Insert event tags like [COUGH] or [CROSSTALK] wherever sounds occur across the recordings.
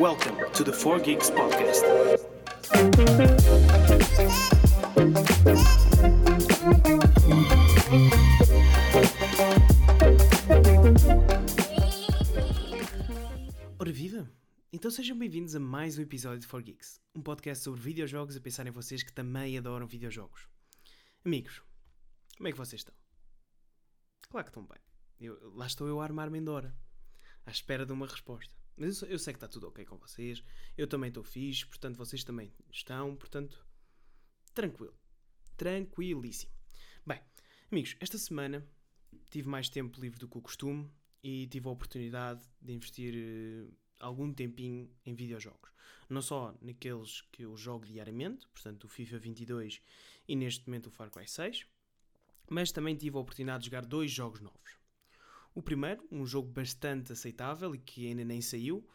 Welcome to the 4 Geeks Podcast. Ora viva! Então sejam bem-vindos a mais um episódio de 4 Geeks, um podcast sobre videojogos a pensar em vocês que também adoram videojogos. Amigos, como é que vocês estão? Claro que estão bem. Eu- lá estou eu a armar Mendora, à espera de uma resposta. Mas eu, eu sei que está tudo ok com vocês, eu também estou fixe, portanto vocês também estão, portanto, tranquilo. Tranquilíssimo. Bem, amigos, esta semana tive mais tempo livre do que o costume e tive a oportunidade de investir eh, algum tempinho em videojogos. Não só naqueles que eu jogo diariamente, portanto o FIFA 22 e neste momento o Far Cry 6, mas também tive a oportunidade de jogar dois jogos novos. O primeiro, um jogo bastante aceitável e que ainda nem saiu,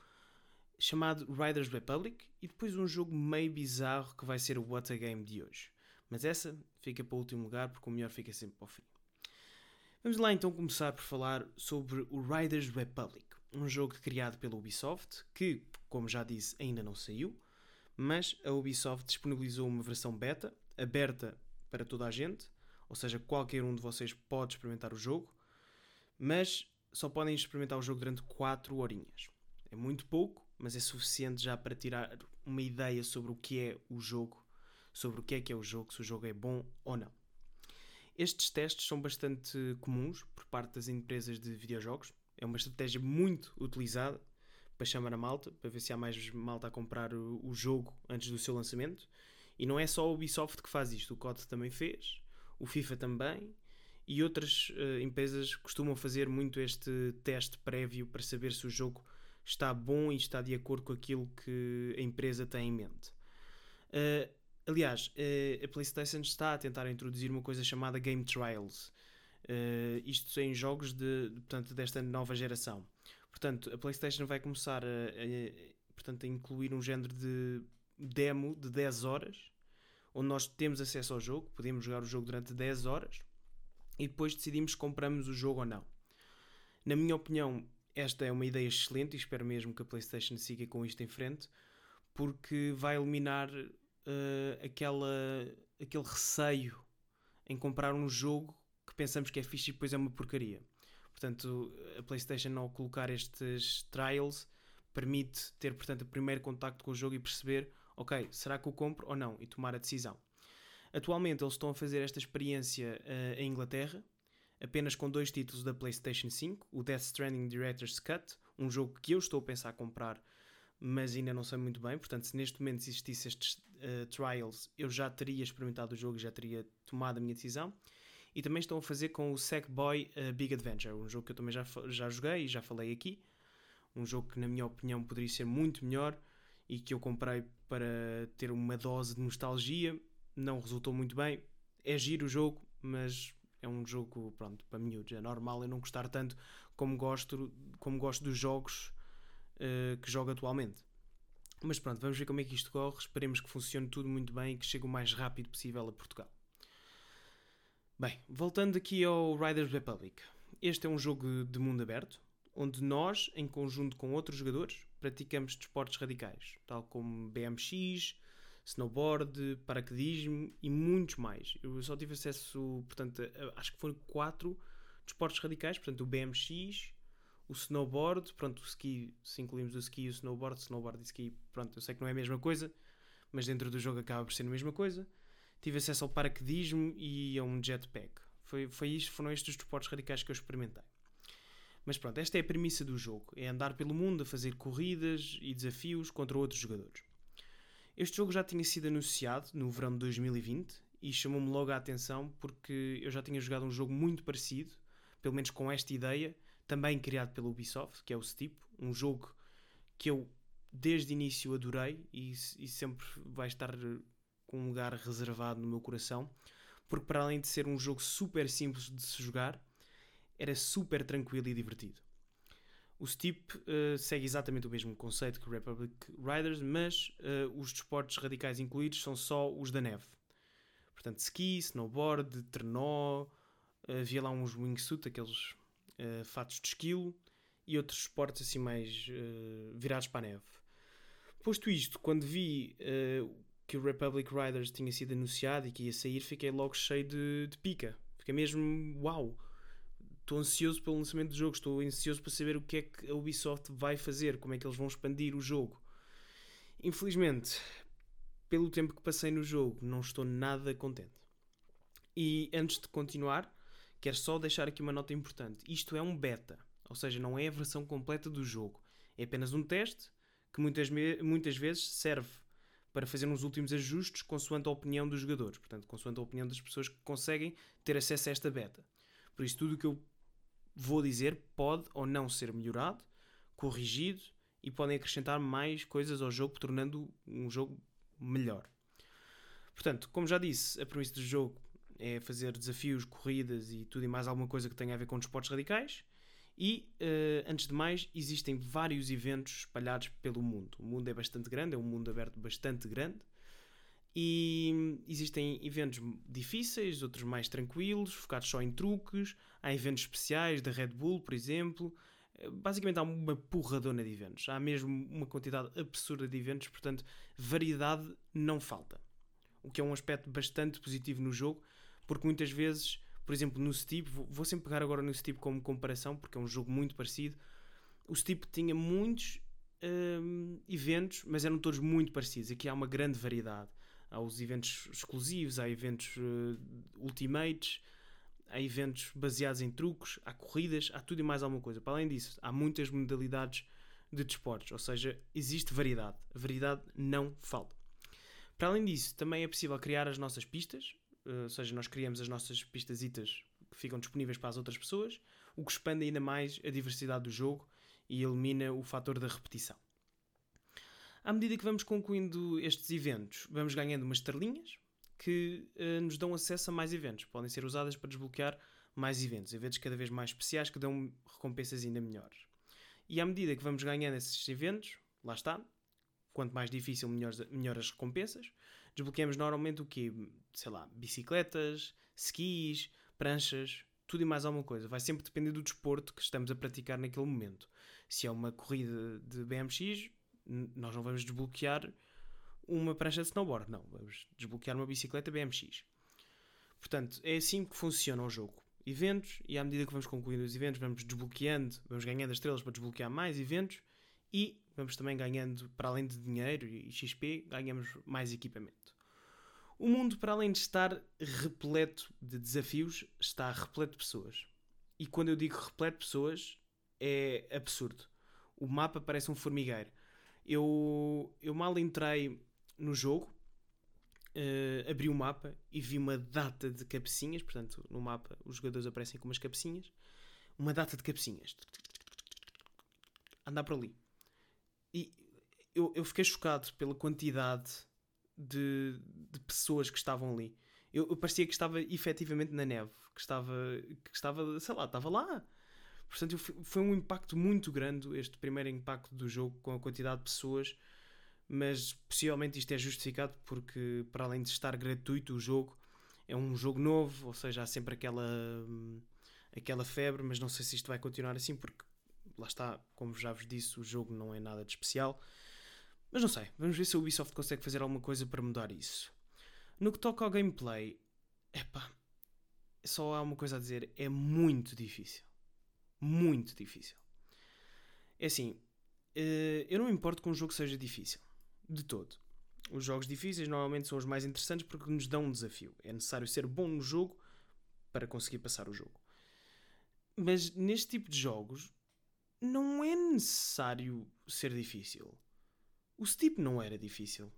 chamado Riders Republic, e depois um jogo meio bizarro que vai ser o What a Game de hoje. Mas essa fica para o último lugar porque o melhor fica sempre para o fim. Vamos lá então começar por falar sobre o Riders Republic, um jogo criado pela Ubisoft que, como já disse, ainda não saiu, mas a Ubisoft disponibilizou uma versão beta, aberta para toda a gente, ou seja, qualquer um de vocês pode experimentar o jogo, mas só podem experimentar o jogo durante 4 horinhas. É muito pouco, mas é suficiente já para tirar uma ideia sobre o que é o jogo, sobre o que é que é o jogo, se o jogo é bom ou não. Estes testes são bastante comuns por parte das empresas de videojogos. É uma estratégia muito utilizada para chamar a malta, para ver se há mais malta a comprar o, jogo antes do seu lançamento. E não é só a Ubisoft que faz isto, o COD também fez, o FIFA também, e outras eh, empresas costumam fazer muito este teste prévio para saber se o jogo está bom e está de acordo com aquilo que a empresa tem em mente. Eh, aliás, eh, a PlayStation está a tentar introduzir uma coisa chamada Game Trials. Isto em jogos de- portanto, desta nova geração. Portanto, a PlayStation vai começar a, a- portanto, a incluir um género de demo de 10 horas, onde nós temos acesso ao jogo, podemos jogar o jogo durante 10 horas e depois decidimos se compramos o jogo ou não. Na minha opinião, esta é uma ideia excelente e espero mesmo que a PlayStation siga com isto em frente, porque vai eliminar eh, aquela, aquele receio em comprar um jogo que pensamos que é fixe e depois é uma porcaria. Portanto, a PlayStation ao colocar estes trials permite ter, portanto, o primeiro contacto com o jogo e perceber, ok, será que o compro ou não? E tomar a decisão. Atualmente eles estão a fazer esta experiência eh, em Inglaterra, apenas com dois títulos da PlayStation 5, o Death Stranding Director's Cut, um jogo que eu estou a pensar comprar, mas ainda não sei muito bem. Portanto, se neste momento existisse estes eh, trials, eu já teria experimentado o jogo e já teria tomado a minha decisão. E também estão a fazer com o Sackboy eh, Big Adventure, um jogo que eu também já, já joguei e já falei aqui. Um jogo que, na minha opinião, poderia ser muito melhor e que eu comprei para ter uma dose de nostalgia. Não resultou muito bem. É giro o jogo, mas é um jogo, pronto, para miúdos. É normal eu não gostar tanto como gosto, como gosto dos jogos eh, que jogo atualmente. Mas pronto, vamos ver como é que isto corre. Esperemos que funcione tudo muito bem e que chegue o mais rápido possível a Portugal. Bem, voltando aqui ao Riders Republic. Este é um jogo de mundo aberto, onde nós, em conjunto com outros jogadores, praticamos desportos radicais, tal como BMX, snowboard, paraquedismo e muitos mais. Eu só tive acesso, portanto, acho que foram quatro desportos radicais, portanto, o BMX, o snowboard, pronto, o ski, se incluímos o ski e o snowboard, snowboard e ski, pronto, eu sei que não é a mesma coisa, mas dentro do jogo acaba por ser a mesma coisa. Tive acesso ao paraquedismo e a um jetpack. Foi, foi isto, foram estes os desportos radicais que eu experimentei. Mas pronto, esta é a premissa do jogo: é andar pelo mundo a fazer corridas e desafios contra outros jogadores. Este jogo já tinha sido anunciado no verão de 2020 e chamou-me logo a atenção porque eu já tinha jogado um jogo muito parecido, pelo menos com esta ideia, também criado pela Ubisoft, que é o Steep, um jogo que eu desde o início adorei e, e sempre vai estar eh, com um lugar reservado no meu coração, porque para além de ser um jogo super simples de se jogar, era super tranquilo e divertido. O Steep eh, segue exatamente o mesmo conceito que o Republic Riders, mas eh, os desportos radicais incluídos são só os da neve. Portanto, ski, snowboard, trenó, eh, havia lá uns wingsuit, aqueles fatos de esquilo, e outros esportes assim mais virados para a neve. Posto isto, quando vi uh, que o Republic Riders tinha sido anunciado e que ia sair, fiquei logo cheio de, de pica. Fiquei mesmo, uau! Estou ansioso pelo lançamento do jogo, estou ansioso para saber o que é que a Ubisoft vai fazer, como é que eles vão expandir o jogo. Infelizmente, pelo tempo que passei no jogo, não estou nada contente. E antes de continuar, quero só deixar aqui uma nota importante. Isto é um beta, ou seja, não é a versão completa do jogo. É apenas um teste que muitas, muitas vezes serve para fazer uns últimos ajustes consoante a opinião dos jogadores, portanto, consoante a opinião das pessoas que conseguem ter acesso a esta beta. Por isso, tudo o que eu vou dizer pode ou não ser melhorado, corrigido e podem acrescentar mais coisas ao jogo, tornando um jogo melhor. Portanto, como já disse, a premissa do jogo é fazer desafios, corridas e tudo e mais alguma coisa que tenha a ver com desportos radicais. E, uh, antes de mais, existem vários eventos espalhados pelo mundo. O mundo é bastante grande, é um mundo aberto bastante grande. E existem eventos difíceis, outros mais tranquilos, focados só em truques. Há eventos especiais da Red Bull, por exemplo. Eh, basicamente há uma porradona de eventos. Há mesmo uma quantidade absurda de eventos, portanto, variedade não falta. O que é um aspecto bastante positivo no jogo, porque muitas vezes por exemplo, no Steep, vou sempre pegar agora no Steep como comparação, porque é um jogo muito parecido. O Steep tinha muitos hum, eventos, mas eram todos muito parecidos. Aqui há uma grande variedade. Há os eventos exclusivos, há eventos uh, ultimates, há eventos baseados em truques, há corridas, há tudo e mais alguma coisa. Para além disso, há muitas modalidades de desportos, ou seja, existe variedade. A variedade não falta. Para além disso, também é possível criar as nossas pistas, eh, ou seja, nós criamos as nossas pistasitas que ficam disponíveis para as outras pessoas, o que expande ainda mais a diversidade do jogo e elimina o fator da repetição. À medida que vamos concluindo estes eventos, vamos ganhando umas estrelinhas que uh, nos dão acesso a mais eventos. Podem ser usadas para desbloquear mais eventos, eventos cada vez mais especiais que dão recompensas ainda melhores. E à medida que vamos ganhando esses eventos, lá está, quanto mais difícil, melhor, melhor as recompensas desbloqueamos normalmente o quê? Sei lá, bicicletas, skis, pranchas, tudo e mais alguma coisa. Vai sempre depender do desporto que estamos a praticar naquele momento. Se é uma corrida de BMX, nós não vamos desbloquear uma prancha de snowboard, não. Vamos desbloquear uma bicicleta BMX. Portanto, é assim que funciona o jogo. Eventos, e à medida que vamos concluindo os eventos, vamos desbloqueando, vamos ganhando as estrelas para desbloquear mais eventos e vamos também ganhando, para além de dinheiro e XP, ganhamos mais equipamento. O mundo, para além de estar repleto de desafios, está repleto de pessoas. E quando eu digo repleto de pessoas, é absurdo. O mapa parece um formigueiro. Eu, eu mal entrei no jogo, uh, abri o mapa e vi uma data de cabecinhas. Portanto, no mapa os jogadores aparecem com umas cabecinhas. Uma data de cabecinhas. Andar por ali. E eu, eu fiquei chocado pela quantidade de, de pessoas que estavam ali. Eu, eu, parecia que estava efetivamente na neve, que estava, que estava, sei lá, estava lá. Portanto, foi um impacto muito grande este primeiro impacto do jogo com a quantidade de pessoas, mas possivelmente isto é justificado porque, para além de estar gratuito, o jogo é um jogo novo, ou seja, há sempre aquela, hum, aquela febre, mas não sei se isto vai continuar assim porque lá está, como já vos disse, o jogo não é nada de especial. Mas não sei, vamos ver se a Ubisoft consegue fazer alguma coisa para mudar isso. No que toca ao gameplay, epá, só há uma coisa a dizer, é muito difícil. Muito difícil. É assim, eh, eu não me importo que um jogo seja difícil. De todo. Os jogos difíceis normalmente são os mais interessantes porque nos dão um desafio. É necessário ser bom no jogo para conseguir passar o jogo. Mas neste tipo de jogos, não é necessário ser difícil. O Steep não era difícil.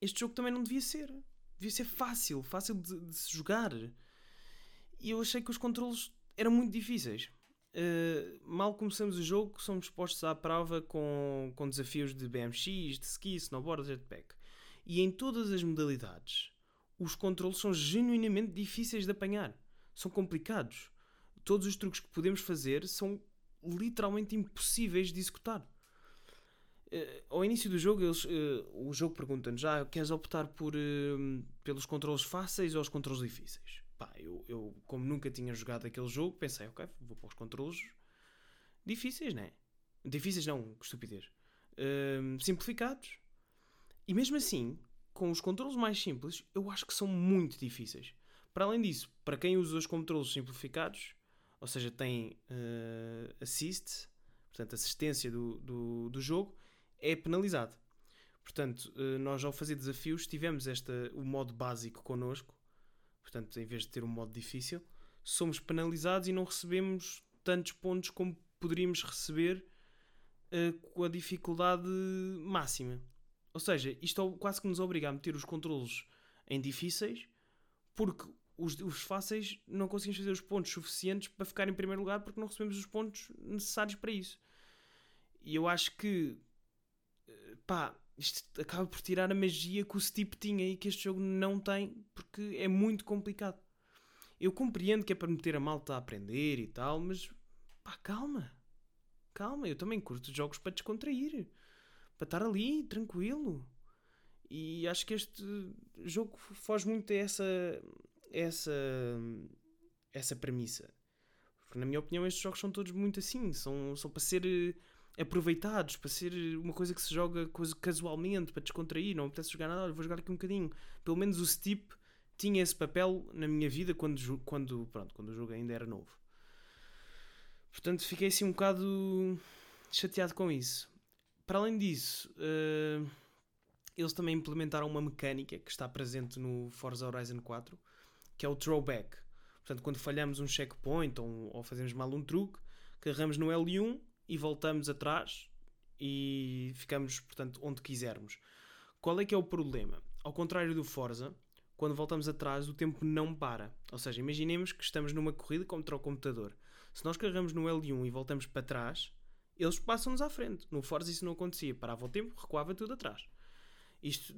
Este jogo também não devia ser. Devia ser fácil, fácil de, de se jogar. E eu achei que os controles eram muito difíceis. Uh, mal começamos o jogo, somos postos à prova com, com desafios de BMX, de ski, snowboard, jetpack. E em todas as modalidades, os controles são genuinamente difíceis de apanhar. São complicados. Todos os truques que podemos fazer são literalmente impossíveis de executar. Uh, ao início do jogo, eles, uh, o jogo pergunta-nos: já ah, queres optar por, pelos controles fáceis ou os controles difíceis? Pá, eu, eu, como nunca tinha jogado aquele jogo, pensei: ok, vou para os controles difíceis, né? Difíceis não, que estupidez. hum, simplificados. E mesmo assim, com os controles mais simples, eu acho que são muito difíceis. Para além disso, para quem usa os controles simplificados, ou seja, tem uh, assist, portanto, assistência do, do, do, jogo, é penalizado. Portanto, uh, nós ao fazer desafios tivemos esta, o modo básico connosco, portanto, em vez de ter um modo difícil, somos penalizados e não recebemos tantos pontos como poderíamos receber uh, com a dificuldade máxima. Ou seja, isto quase que nos obriga a meter os controles em difíceis, porque os, os fáceis não conseguimos fazer os pontos suficientes para ficar em primeiro lugar porque não recebemos os pontos necessários para isso. E eu acho que eh, pá, isto acaba por tirar a magia que o Steep tinha e que este jogo não tem porque é muito complicado. Eu compreendo que é para meter a malta a aprender e tal, mas pá, calma, calma, eu também curto jogos para descontrair, para estar ali tranquilo. E acho que este jogo foge muito a essa, essa, essa premissa. Porque, na minha opinião, estes jogos são todos muito assim. São, são para ser eh, aproveitados, para ser uma coisa que se joga casualmente, para descontrair. Não apetece jogar nada, vou jogar aqui um bocadinho. Pelo menos o Steep tinha esse papel na minha vida quando, quando, pronto, quando o jogo ainda era novo. Portanto, fiquei assim um bocado chateado com isso. Para além disso, uh, eles também implementaram uma mecânica que está presente no Forza Horizon 4, que é o throwback. Portanto, quando falhamos um checkpoint ou, ou fazemos mal um truque, carregamos no L1 e voltamos atrás e ficamos, portanto, onde quisermos. Qual é que é o problema? Ao contrário do Forza, quando voltamos atrás, o tempo não para. Ou seja, imaginemos que estamos numa corrida contra o computador. Se nós carregamos no L1 e voltamos para trás, eles passam-nos à frente. No Forza isso não acontecia. Parava o tempo, recuava tudo atrás. Isto,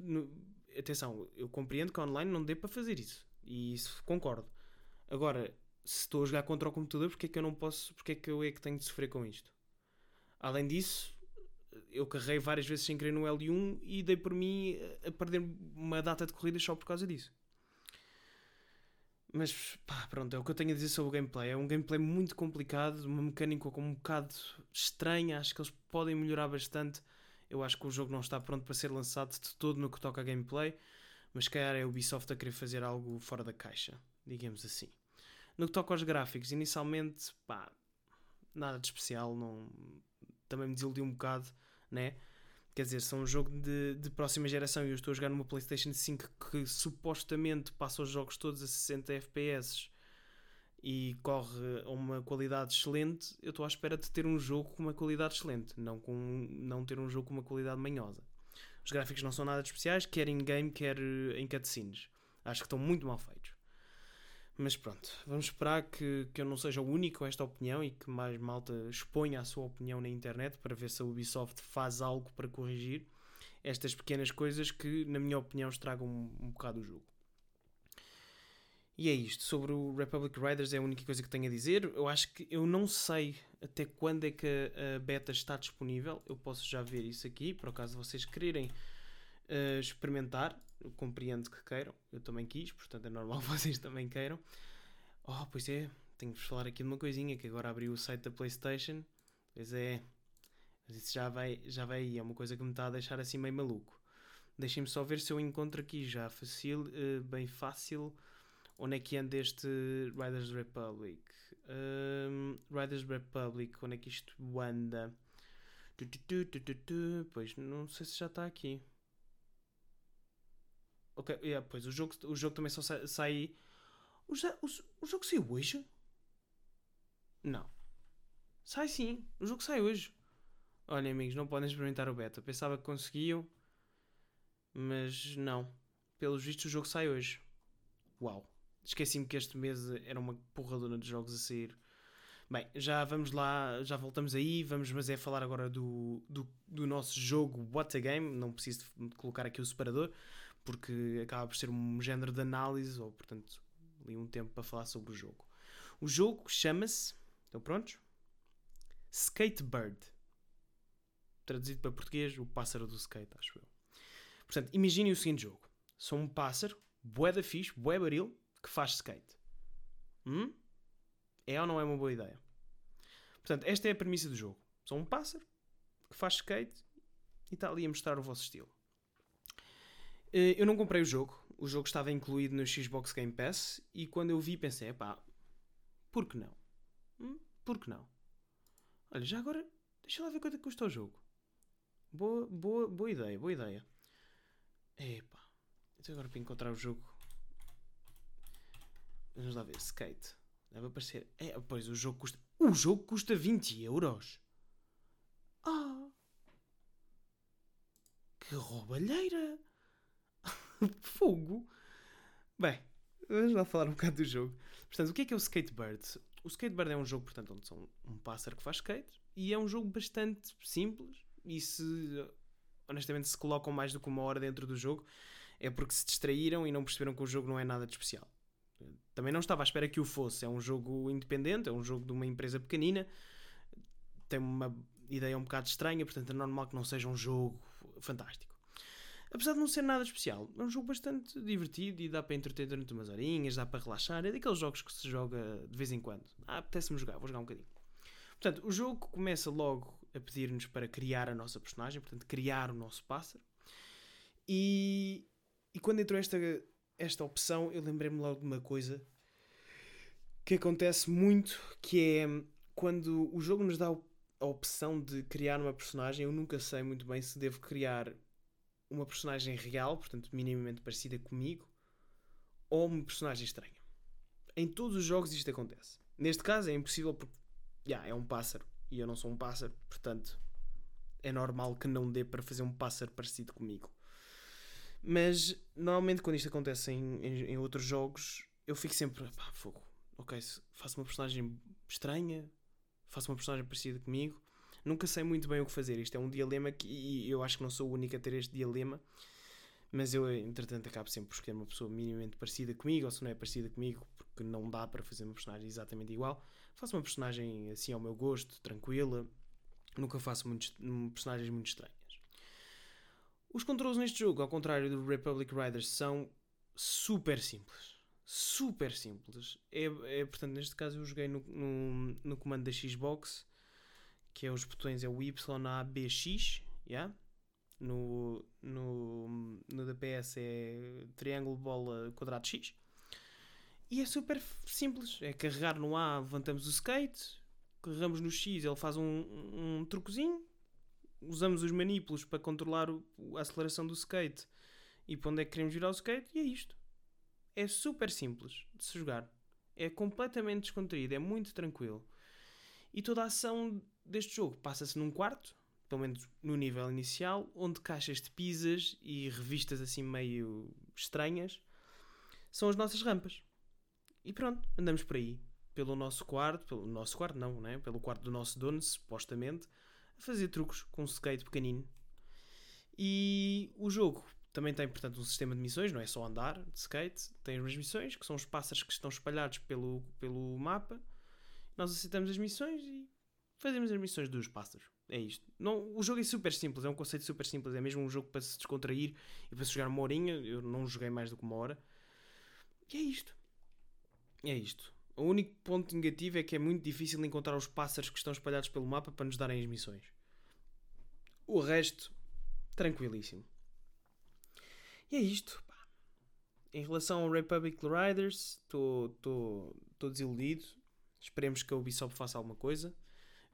atenção, eu compreendo que online não dê para fazer isso. E isso concordo. Agora, se estou a jogar contra o computador, porque é que eu não posso, porque é que eu é que tenho de sofrer com isto? Além disso, eu carreguei várias vezes sem querer no L1 e dei por mim a perder uma data de corridas só por causa disso. Mas pá, pronto, é o que eu tenho a dizer sobre o gameplay. É um gameplay muito complicado, uma mecânica com um bocado estranha. Acho que eles podem melhorar bastante. Eu acho que o jogo não está pronto para ser lançado de todo no que toca a gameplay. Mas calhar é a Ubisoft a querer fazer algo fora da caixa, digamos assim. No que toca aos gráficos, inicialmente, pá, nada de especial. Não... Também me desiludiu um bocado, né? Quer dizer, são um jogo de, de próxima geração e eu estou a jogar numa PlayStation 5 que supostamente passa os jogos todos a 60 FPS e corre a uma qualidade excelente. Eu estou à espera de ter um jogo com uma qualidade excelente, não, com, não ter um jogo com uma qualidade manhosa. Os gráficos não são nada especiais, quer em game, quer em cutscenes. Acho que estão muito mal feitos. Mas pronto, vamos esperar que, que eu não seja o único com esta opinião e que mais malta exponha a sua opinião na internet para ver se a Ubisoft faz algo para corrigir estas pequenas coisas que, na minha opinião, estragam um, um bocado o jogo. E é isto. Sobre o Republic Riders é a única coisa que tenho a dizer. Eu acho que eu não sei até quando é que a, beta está disponível. Eu posso já ver isso aqui, por acaso vocês quererem uh, experimentar. Eu compreendo que queiram, eu também quis, portanto é normal [LAUGHS] vocês também queiram. Oh, pois é, tenho que vos falar aqui de uma coisinha que agora abriu o site da PlayStation. Pois é, mas isso já vai, já vai aí, é uma coisa que me está a deixar assim meio maluco. Deixem-me só ver se eu encontro aqui já fácil, uh, bem fácil onde é que anda este Riders Republic. Um, Riders Republic, onde é que isto anda? Tu, tu, tu, pois não sei se já está aqui. Ok, yeah, pois o jogo, o jogo também só sai. sai o, o, o jogo saiu hoje? Não. Sai sim, o jogo sai hoje. Olhem, amigos, não podem experimentar o beta. Pensava que conseguiam, mas não. Pelos vistos, o jogo sai hoje. Uau. Esqueci-me que este mês era uma porradona de jogos a sair. Bem, já vamos lá, já voltamos aí, vamos mas é falar agora do, do, do nosso jogo What a Game, não preciso colocar aqui o separador, porque acaba por ser um género de análise, ou portanto, ali um tempo para falar sobre o jogo. O jogo chama-se, estão prontos? Skatebird. Traduzido para português, o pássaro do skate, acho eu. Portanto, imaginem o seguinte jogo. Sou um pássaro, bué da fixe, bué baril, que faz skate. Hum? É ou não é uma boa ideia? Portanto, esta é a premissa do jogo. Sou um pássaro que faz skate e está ali a mostrar o vosso estilo. Eh, eu não comprei o jogo, o jogo estava incluído no Xbox Game Pass e quando eu vi pensei, pá, por que não? Hum? Por que não? Olha, já agora, deixa lá ver quanto é custa o jogo. Boa, boa, boa ideia, boa ideia. Epá, então agora para encontrar o jogo. Vamos lá ver, skate. Deve aparecer. É, pois o jogo custa. O jogo custa 20 euros. Ah! Que roubalheira! [LAUGHS] Fogo! Bem, vamos lá falar um bocado do jogo. Portanto, o que é que é o Skatebird? O Skatebird é um jogo, portanto, onde são um pássaro que faz skate e é um jogo bastante simples. E se honestamente se colocam mais do que uma hora dentro do jogo é porque se distraíram e não perceberam que o jogo não é nada de especial. Também não estava à espera que o fosse. É um jogo independente, é um jogo de uma empresa pequenina, tem uma ideia um bocado estranha, portanto é normal que não seja um jogo fantástico. Apesar de não ser nada especial, é um jogo bastante divertido e dá para entreter durante umas horinhas, dá para relaxar. É daqueles jogos que se joga de vez em quando. Ah, apetece-me jogar, vou jogar um bocadinho. Portanto, o jogo começa logo a pedir-nos para criar a nossa personagem, portanto, criar o nosso pássaro. E, e quando entrou esta, esta opção, eu lembrei-me logo de uma coisa que acontece muito, que é quando o jogo nos dá a opção de criar uma personagem, eu nunca sei muito bem se devo criar uma personagem real, portanto, minimamente parecida comigo, ou uma personagem estranha. Em todos os jogos isto acontece. Neste caso é impossível porque yeah, é um pássaro e eu não sou um pássaro, portanto é normal que não dê para fazer um pássaro parecido comigo. Mas normalmente quando isto acontece em, em, em outros jogos, eu fico sempre, pá, fogo, ok, faço uma personagem estranha, faço uma personagem parecida comigo, nunca sei muito bem o que fazer. Isto é um dilema que, e eu acho que não sou o único a ter este dilema, mas eu, entretanto, acabo sempre por escolher uma pessoa minimamente parecida comigo, ou se não é parecida comigo, porque não dá para fazer uma personagem exatamente igual. Faço uma personagem assim ao meu gosto, tranquila. Nunca faço muitos, personagens muito estranhas. Os controles neste jogo, ao contrário do Republic Riders, são super simples. Super simples. É, é, portanto, neste caso eu joguei no, no, no comando da Xbox, que é os botões é o Y, A, B, X. Yeah? No, no, no DPS é triângulo, bola, quadrado, X. E é super simples. É carregar no A, levantamos o skate, carregamos no X, ele faz um, um truquezinho, usamos os manipulos para controlar a aceleração do skate e para onde é que queremos virar o skate, e é isto. É super simples de se jogar. É completamente descontraído, é muito tranquilo. E toda a ação deste jogo passa-se num quarto, pelo menos no nível inicial, onde caixas de pizzas e revistas assim meio estranhas são as nossas rampas. E pronto, andamos por aí, pelo nosso quarto, pelo nosso quarto não, né? pelo quarto do nosso dono, supostamente, a fazer truques com um skate pequenino. E o jogo também tem, portanto, um sistema de missões, não é só andar de skate, tem umas missões, que são os pássaros que estão espalhados pelo, pelo mapa. Nós aceitamos as missões e fazemos as missões dos pássaros. É isto. Não, o jogo é super simples, é um conceito super simples, é mesmo um jogo para se descontrair e para se jogar uma horinha. Eu não joguei mais do que uma hora. E é isto é isto. O único ponto negativo é que é muito difícil encontrar os pássaros que estão espalhados pelo mapa para nos darem as missões. O resto, tranquilíssimo. E é isto. Em relação ao Republic Riders, estou desiludido. Esperemos que a Ubisoft faça alguma coisa.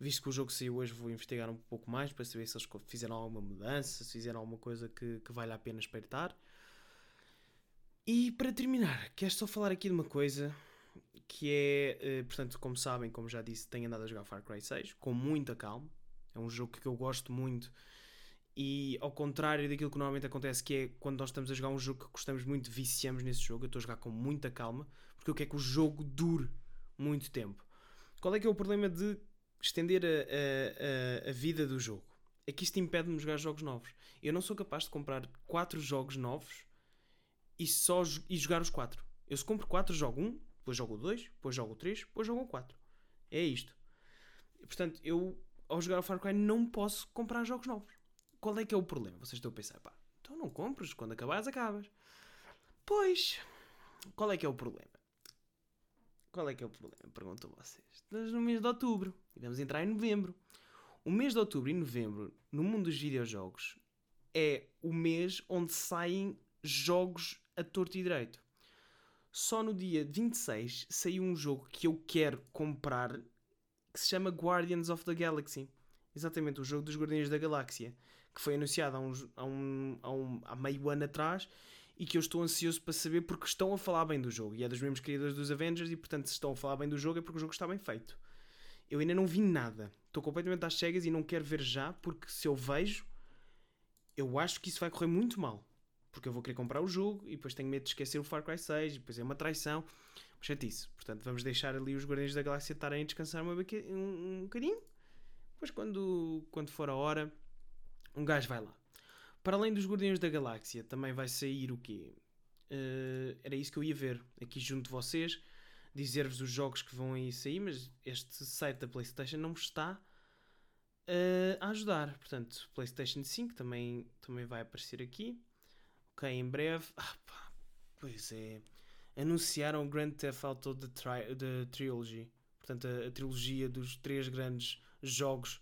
Visto que o jogo saiu hoje, vou investigar um pouco mais para saber se eles fizeram alguma mudança, se fizeram alguma coisa que, que vale a pena espreitar. E para terminar, quero só falar aqui de uma coisa que é, eh, portanto, como sabem, como já disse, tenho andado a jogar Far Cry 6 com muita calma. É um jogo que eu gosto muito e ao contrário daquilo que normalmente acontece, que é quando nós estamos a jogar um jogo que gostamos muito, viciamos nesse jogo, eu estou a jogar com muita calma, porque eu quero que o jogo dure muito tempo. Qual é que é o problema de estender a, a, a, vida do jogo? É que isto impede-me de jogar jogos novos. Eu não sou capaz de comprar 4 jogos novos e só e jogar os 4. Eu se compro 4, jogo 1, depois jogo o 2, depois jogo o 3, depois jogo o 4. É isto. Portanto, eu ao jogar o Far Cry não posso comprar jogos novos. Qual é que é o problema? Vocês estão a pensar, pá, então não compres, quando acabares, acabas. Pois, qual é que é o problema? Qual é que é o problema? Pergunto a vocês. Estamos no mês de outubro e vamos entrar em novembro. O mês de outubro e novembro, no mundo dos videojogos, é o mês onde saem jogos a torto e direito. Só no dia 26 saiu um jogo que eu quero comprar que se chama Guardians of the Galaxy. Exatamente, o jogo dos Guardiões da Galáxia, que foi anunciado há, uns, há, um, há, um, há meio ano atrás e que eu estou ansioso para saber porque estão a falar bem do jogo. E é dos mesmos criadores dos Avengers e, portanto, se estão a falar bem do jogo é porque o jogo está bem feito. Eu ainda não vi nada. Estou completamente às cegas e não quero ver já, porque se eu vejo, eu acho que isso vai correr muito mal. Porque eu vou querer comprar o jogo e depois tenho medo de esquecer o Far Cry 6, e depois é uma traição. Chatice. Portanto, vamos deixar ali os Guardiões da Galáxia estarem a descansar um, um, um bocadinho. Depois, quando, quando for a hora, um gajo vai lá. Para além dos Guardiões da Galáxia, também vai sair o quê? Uh, era isso que eu ia ver aqui junto de vocês. Dizer-vos os jogos que vão aí sair, mas este site da PlayStation não está uh, a ajudar. Portanto, PlayStation 5 também, também vai aparecer aqui. Ok, em breve. Ah, pá, pois é. Anunciaram o Grand Theft Auto The, tri The Trilogy. Portanto, a, a, trilogia dos três grandes jogos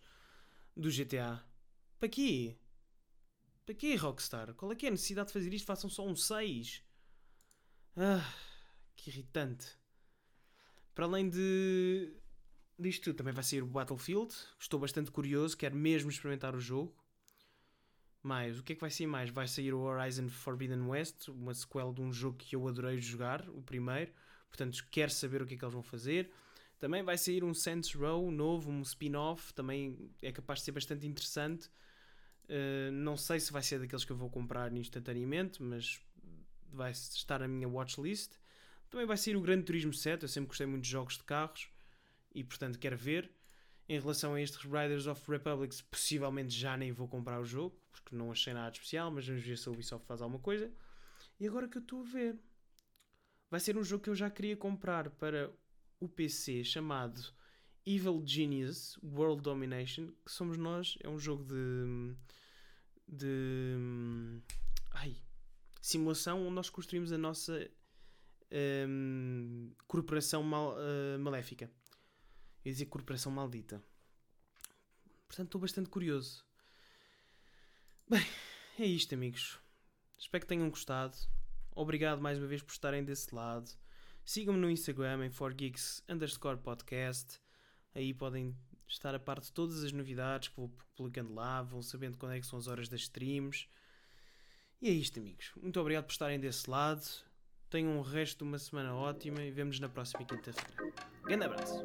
do GTA. Para quê? Para quê, Rockstar? Qual é que é a necessidade de fazer isto? Façam só um 6. Ah, que irritante. Para além de disto tudo, também vai sair o Battlefield. Estou bastante curioso, quero mesmo experimentar o jogo. Mais, o que é que vai sair mais? Vai sair o Horizon Forbidden West, uma sequela de um jogo que eu adorei jogar, o primeiro. Portanto, quero saber o que é que eles vão fazer. Também vai sair um Saints Row novo, um spin-off, também é capaz de ser bastante interessante. Uh, não sei se vai ser daqueles que eu vou comprar instantaneamente, mas vai estar na minha watchlist. Também vai sair o Grande Turismo 7, eu sempre gostei muito de jogos de carros e portanto quero ver. Em relação a estes Riders of Republics, possivelmente já nem vou comprar o jogo, porque não achei nada especial, mas vamos ver se a Ubisoft faz alguma coisa. E agora que eu estou a ver, vai ser um jogo que eu já queria comprar para o PC chamado Evil Genius World Domination, que somos nós, é um jogo de. de. ai. simulação onde nós construímos a nossa um, corporação mal, uh, maléfica ia dizer corporação maldita. Portanto, estou bastante curioso. Bem, é isto, amigos. Espero que tenham gostado. Obrigado mais uma vez por estarem desse lado. Sigam-me no Instagram em 4geeks underscore podcast. Aí podem estar a parte de todas as novidades que vou publicando lá. Vão sabendo quando é que são as horas das streams. E é isto, amigos. Muito obrigado por estarem desse lado. Tenham um resto de uma semana ótima e vemos na próxima quinta-feira. Grande abraço.